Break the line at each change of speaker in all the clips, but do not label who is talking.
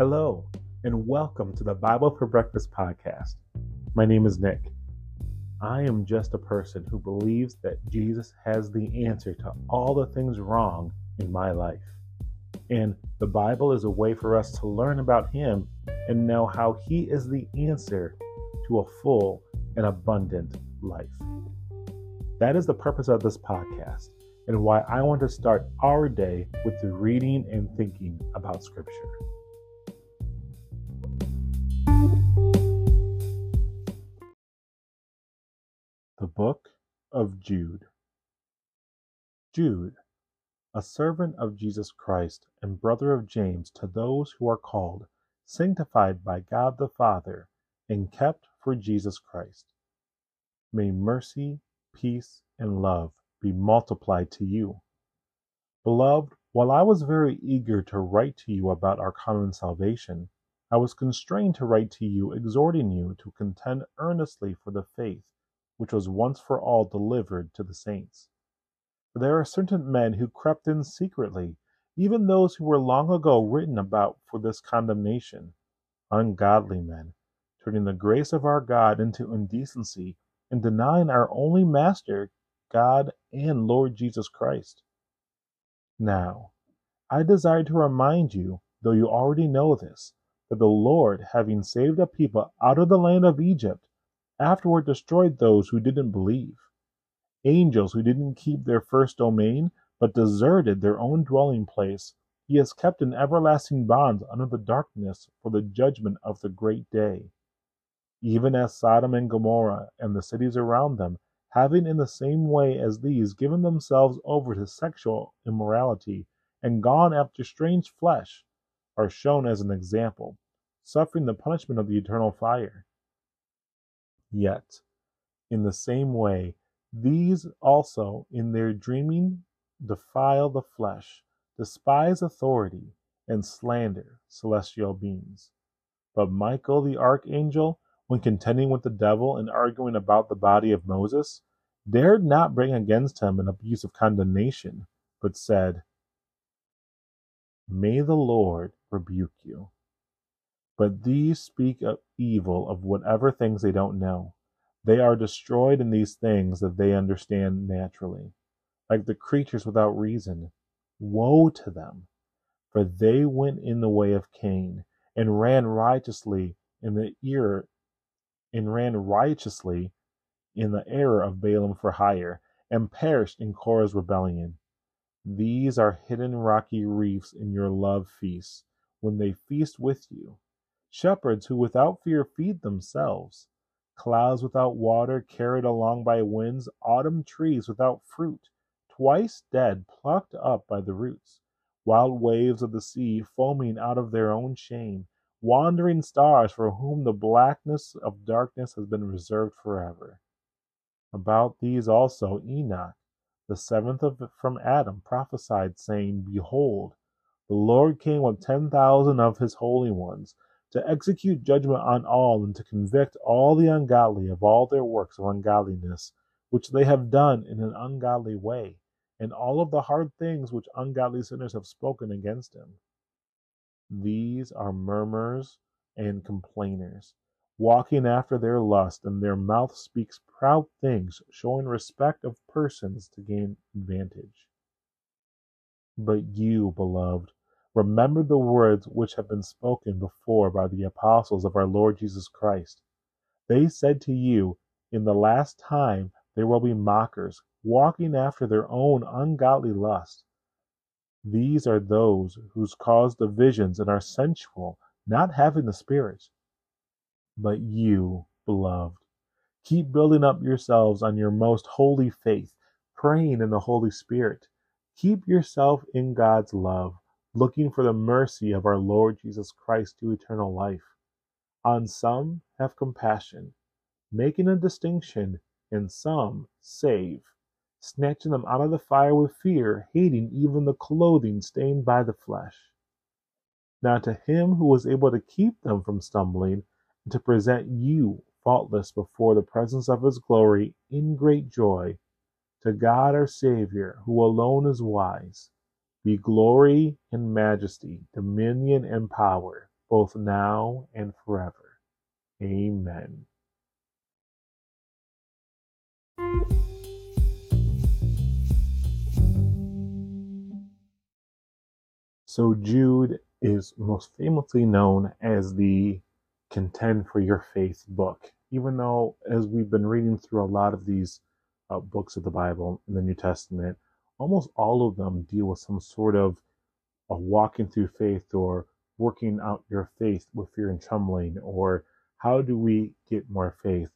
Hello, and welcome to the Bible for Breakfast podcast. My name is Nick. I am just a person who believes that Jesus has the answer to all the things wrong in my life. And the Bible is a way for us to learn about Him and know how He is the answer to a full and abundant life. That is the purpose of this podcast and why I want to start our day with the reading and thinking about Scripture. Book of Jude. Jude, a servant of Jesus Christ and brother of James, to those who are called, sanctified by God the Father, and kept for Jesus Christ. May mercy, peace, and love be multiplied to you. Beloved, while I was very eager to write to you about our common salvation, I was constrained to write to you, exhorting you to contend earnestly for the faith which was once for all delivered to the saints. For there are certain men who crept in secretly, even those who were long ago written about for this condemnation, ungodly men, turning the grace of our God into indecency, and denying our only Master, God and Lord Jesus Christ. Now, I desire to remind you, though you already know this, that the Lord, having saved a people out of the land of Egypt, afterward destroyed those who didn't believe. Angels who didn't keep their first domain, but deserted their own dwelling place, he has kept in everlasting bonds under the darkness for the judgment of the great day. Even as Sodom and Gomorrah and the cities around them, having in the same way as these given themselves over to sexual immorality and gone after strange flesh, are shown as an example, suffering the punishment of the eternal fire. Yet, in the same way, these also in their dreaming defile the flesh, despise authority, and slander celestial beings. But Michael the archangel, when contending with the devil and arguing about the body of Moses, dared not bring against him an abuse of condemnation, but said, May the Lord rebuke you. But these speak of evil of whatever things they don't know. They are destroyed in these things that they understand naturally, like the creatures without reason. Woe to them! For they went in the way of Cain, and ran righteously in the ear and ran righteously in the error of Balaam for hire, and perished in Korah's rebellion. These are hidden rocky reefs in your love feasts, when they feast with you shepherds who without fear feed themselves, clouds without water carried along by winds, autumn trees without fruit, twice dead plucked up by the roots, wild waves of the sea foaming out of their own shame, wandering stars for whom the blackness of darkness has been reserved forever. About these also Enoch, the seventh of, from Adam, prophesied, saying, Behold, the Lord came with ten thousand of his holy ones to execute judgment on all, and to convict all the ungodly of all their works of ungodliness, which they have done in an ungodly way, and all of the hard things which ungodly sinners have spoken against him. These are murmurers and complainers, walking after their lust, and their mouth speaks proud things, showing respect of persons to gain advantage. But you, beloved, Remember the words which have been spoken before by the apostles of our Lord Jesus Christ. They said to you, In the last time there will be mockers, walking after their own ungodly lust. These are those who cause divisions and are sensual, not having the Spirit. But you, beloved, keep building up yourselves on your most holy faith, praying in the Holy Spirit. Keep yourself in God's love looking for the mercy of our Lord Jesus Christ to eternal life. On some have compassion, making a distinction, and some save, snatching them out of the fire with fear, hating even the clothing stained by the flesh. Now to him who was able to keep them from stumbling, and to present you faultless before the presence of his glory in great joy, to God our Savior, who alone is wise, be glory and majesty, dominion and power, both now and forever. Amen. So Jude is most famously known as the Contend for Your Faith book, even though, as we've been reading through a lot of these uh, books of the Bible in the New Testament, almost all of them deal with some sort of a walking through faith or working out your faith with fear and trembling, or how do we get more faith?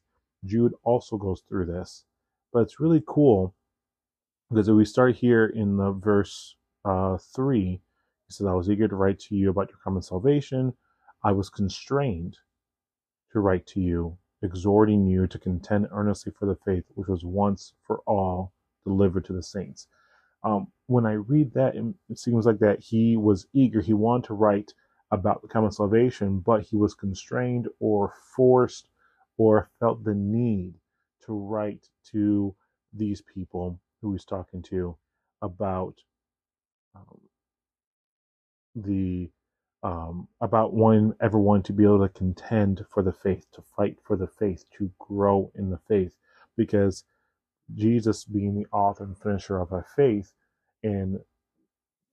Jude also goes through this, but it's really cool because we start here in the verse uh, 3 he says, I was eager to write to you about your common salvation. I was constrained to write to you, exhorting you to contend earnestly for the faith which was once for all delivered to the saints. Um, when I read that, it seems like that he was eager. He wanted to write about the common salvation, but he was constrained or forced or felt the need to write to these people who he's talking to about um, the um, about wanting everyone to be able to contend for the faith, to fight for the faith, to grow in the faith, because Jesus being the author and finisher of our faith, and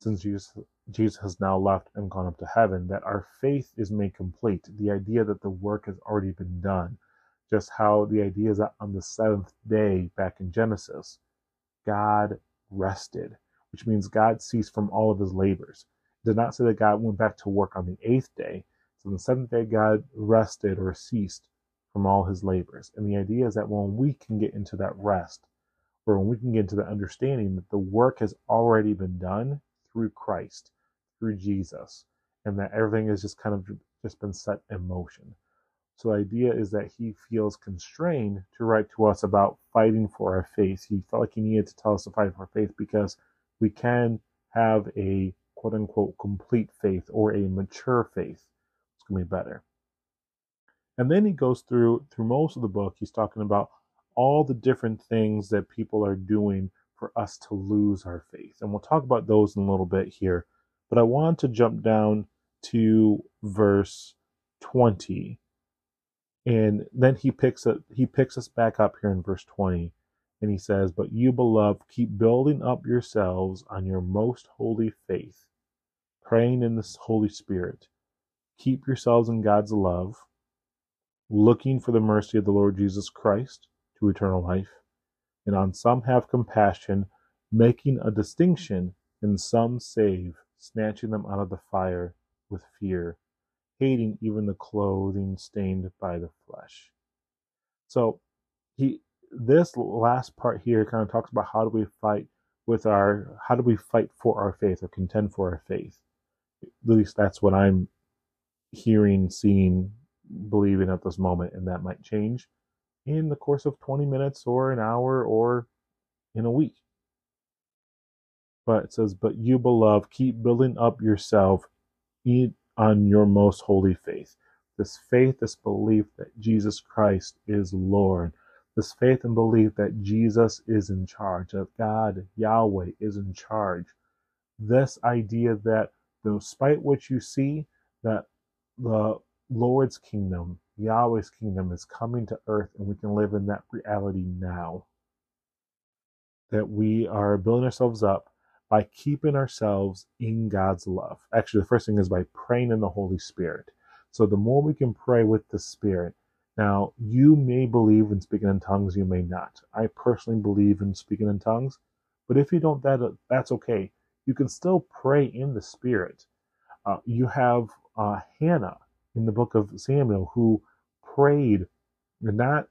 since Jesus Jesus has now left and gone up to heaven, that our faith is made complete. The idea that the work has already been done, just how the idea is that on the seventh day back in Genesis, God rested, which means God ceased from all of his labors It did not say that God went back to work on the eighth day. So on the seventh day, God rested or ceased from all his labors. And the idea is that when we can get into that rest, or when we can get into the understanding that the work has already been done through Christ, through Jesus, and that everything has just kind of just been set in motion. So the idea is that he feels constrained to write to us about fighting for our faith. He felt like he needed to tell us to fight for our faith because we can have a quote unquote complete faith or a mature faith. It's going to be better. And then he goes through through most of the book. He's talking about all the different things that people are doing for us to lose our faith, and we'll talk about those in a little bit here. But I want to jump down to verse twenty, and then he picks up he picks us back up here in verse twenty, and he says, "But you, beloved, keep building up yourselves on your most holy faith." praying in the Holy Spirit. Keep yourselves in God's love, looking for the mercy of the Lord Jesus Christ to eternal life, and on some have compassion, making a distinction, and some save, snatching them out of the fire with fear, hating even the clothing stained by the flesh. So he this last part here kind of talks about how do we fight with our how do we fight for our faith or contend for our faith at least that's what I'm hearing, seeing, believing at this moment, and that might change in the course of 20 minutes or an hour or in a week. But it says, But you, beloved, keep building up yourself on your most holy faith. This faith, this belief that Jesus Christ is Lord, this faith and belief that Jesus is in charge, that God, Yahweh, is in charge. This idea that despite what you see, that the Lord's kingdom, Yahweh's kingdom, is coming to earth, and we can live in that reality now. That we are building ourselves up by keeping ourselves in God's love. Actually, the first thing is by praying in the Holy Spirit. So the more we can pray with the Spirit, now you may believe in speaking in tongues, you may not. I personally believe in speaking in tongues, but if you don't, that that's okay you can still pray in the Spirit. Uh, you have uh, Hannah in the book of Samuel who prayed not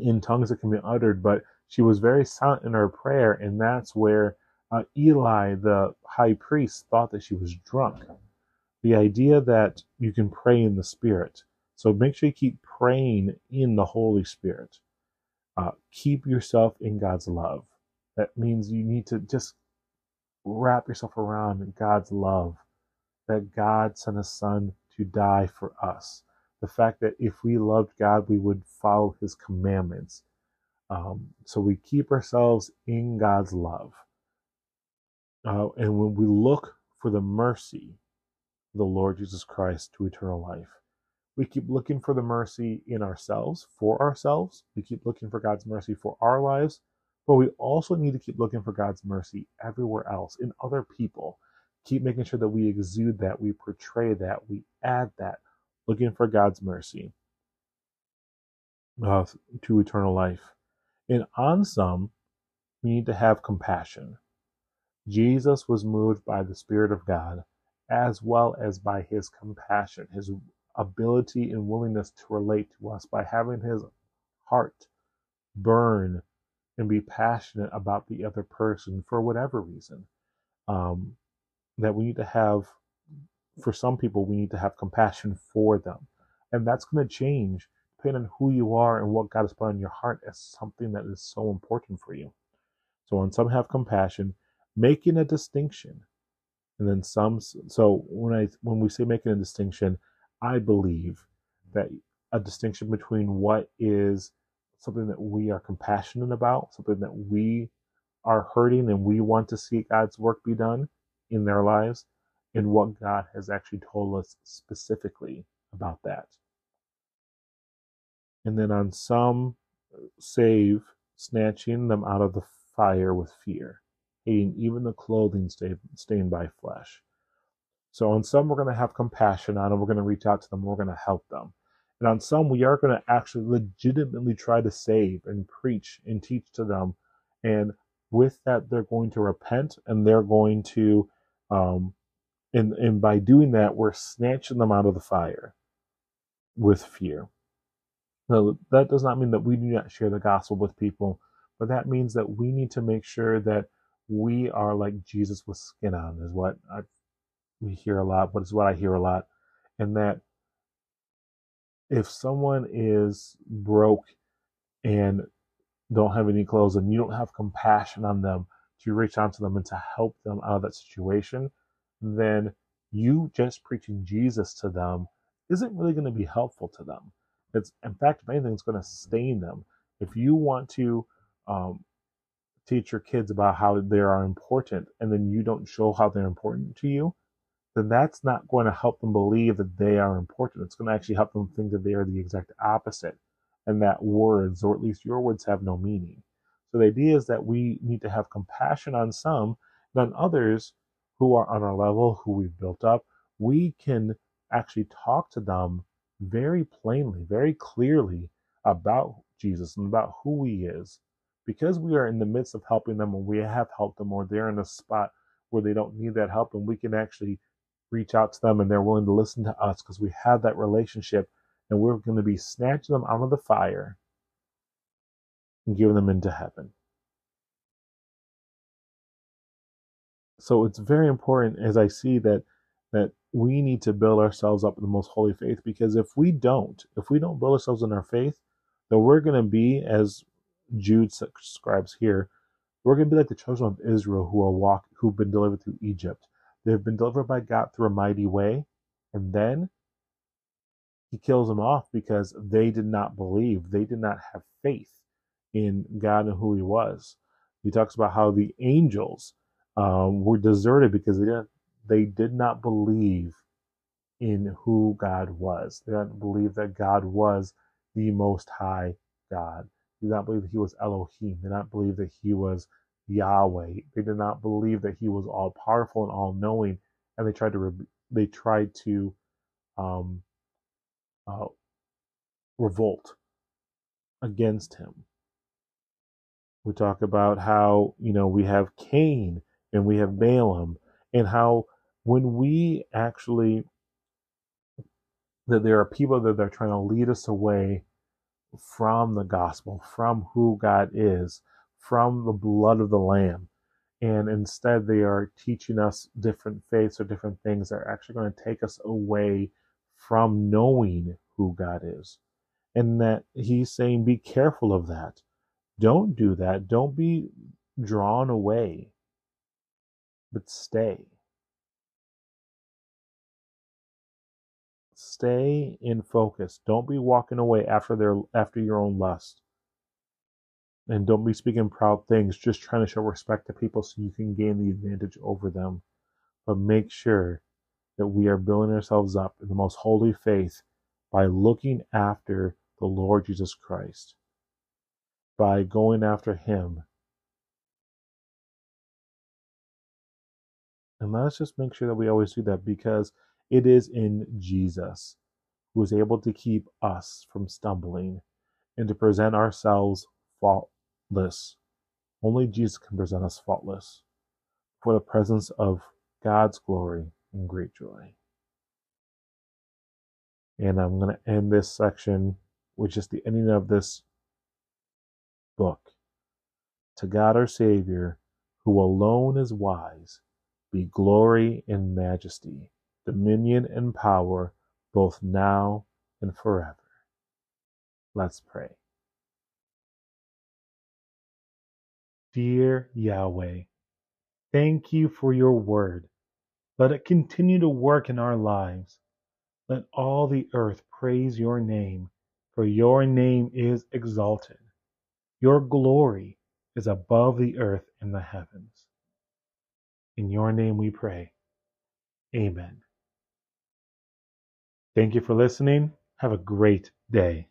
in tongues that can be uttered, but she was very silent in her prayer, and that's where uh, Eli, the high priest, thought that she was drunk. The idea that you can pray in the Spirit. So make sure you keep praying in the Holy Spirit. Uh, keep yourself in God's love. That means you need to just wrap yourself around God's love, that God sent a son to die for us. The fact that if we loved God, we would follow his commandments. Um, so we keep ourselves in God's love. Uh, and when we look for the mercy of the Lord Jesus Christ to eternal life. We keep looking for the mercy in ourselves, for ourselves. We keep looking for God's mercy for our lives, but we also need to keep looking for God's mercy everywhere else, in other people. Keep making sure that we exude that, we portray that, we add that, looking for God's mercy uh, to eternal life. And on some, we need to have compassion. Jesus was moved by the Spirit of God as well as by his compassion, his ability and willingness to relate to us by having his heart burn and be passionate about the other person for whatever reason. Um, that we need to have, for some people, we need to have compassion for them. And that's going to change depending on who you are and what God has put on your heart as something that is so important for you. So when some have compassion, making a distinction. And then some so when I when we say making a distinction, I believe that a distinction between what is something that we are compassionate about, something that we are hurting and we want to see God's work be done in their lives, and what God has actually told us specifically about that. And then on some, save snatching them out of the fire with fear, hating even the clothing stained by flesh. So on some, we're going to have compassion on them. We're going to reach out to them. We're going to help them. And on some, we are going to actually legitimately try to save and preach and teach to them. And with that, they're going to repent and they're going to, um, and, and by doing that, we're snatching them out of the fire with fear. Now, that does not mean that we do not share the gospel with people, but that means that we need to make sure that we are like Jesus with skin on, is what I, we hear a lot, but it's what I hear a lot. And that if someone is broke and don't have any clothes and you don't have compassion on them to reach out to them and to help them out of that situation, then you just preaching Jesus to them isn't really going to be helpful to them. It's, in fact, if anything, it's going to stain them. If you want to um, teach your kids about how they are important and then you don't show how they're important to you, then that's not going to help them believe that they are important. It's going to actually help them think that they are the exact opposite and that words, or at least your words, have no meaning. So the idea is that we need to have compassion on some, on others who are on our level, who we've built up, we can actually talk to them very plainly, very clearly about Jesus and about who he is. Because we are in the midst of helping them and we have helped them or they're in a spot where they don't need that help and we can actually reach out to them and they're willing to listen to us because we have that relationship and we're going to be snatching them out of the fire and giving them into heaven. So it's very important as I see that that we need to build ourselves up in the most holy faith because if we don't, if we don't build ourselves in our faith, then we're going to be, as Jude describes here, we're going to be like the children of Israel who are walk, who've been delivered through Egypt. They've been delivered by God through a mighty way, and then He kills them off because they did not believe, they did not have faith in God and who He was. He talks about how the angels um, were deserted because they didn't they did not believe in who God was. They didn't believe that God was the most high God. They did not believe that he was Elohim. They did not believe that he was Yahweh. They did not believe that he was all powerful and all knowing. And they tried to re- they tried to um, uh, revolt against him. We talk about how you know we have Cain and we have Balaam and how when we actually that there are people that are trying to lead us away from the gospel, from who God is, from the blood of the Lamb. And instead, they are teaching us different faiths or different things that are actually going to take us away from knowing who God is. And that He's saying, be careful of that. Don't do that. Don't be drawn away, but stay. Stay in focus. Don't be walking away after their after your own lust. And don't be speaking proud things, just trying to show respect to people so you can gain the advantage over them. But make sure that we are building ourselves up in the most holy faith by looking after the Lord Jesus Christ, by going after Him. And let's just make sure that we always do that because it is in Jesus who is able to keep us from stumbling and to present ourselves faultless. Only Jesus can present us faultless for the presence of God's glory and great joy. And I'm going to end this section with just the ending of this book. To God our Savior, who alone is wise, be glory and majesty, dominion and power, both now and forever. Let's pray. Dear Yahweh, thank you for your word. Let it continue to work in our lives. Let all the earth praise your name, for your name is exalted. Your glory is above the earth and the heavens. In your name we pray. Amen. Thank you for listening. Have a great day.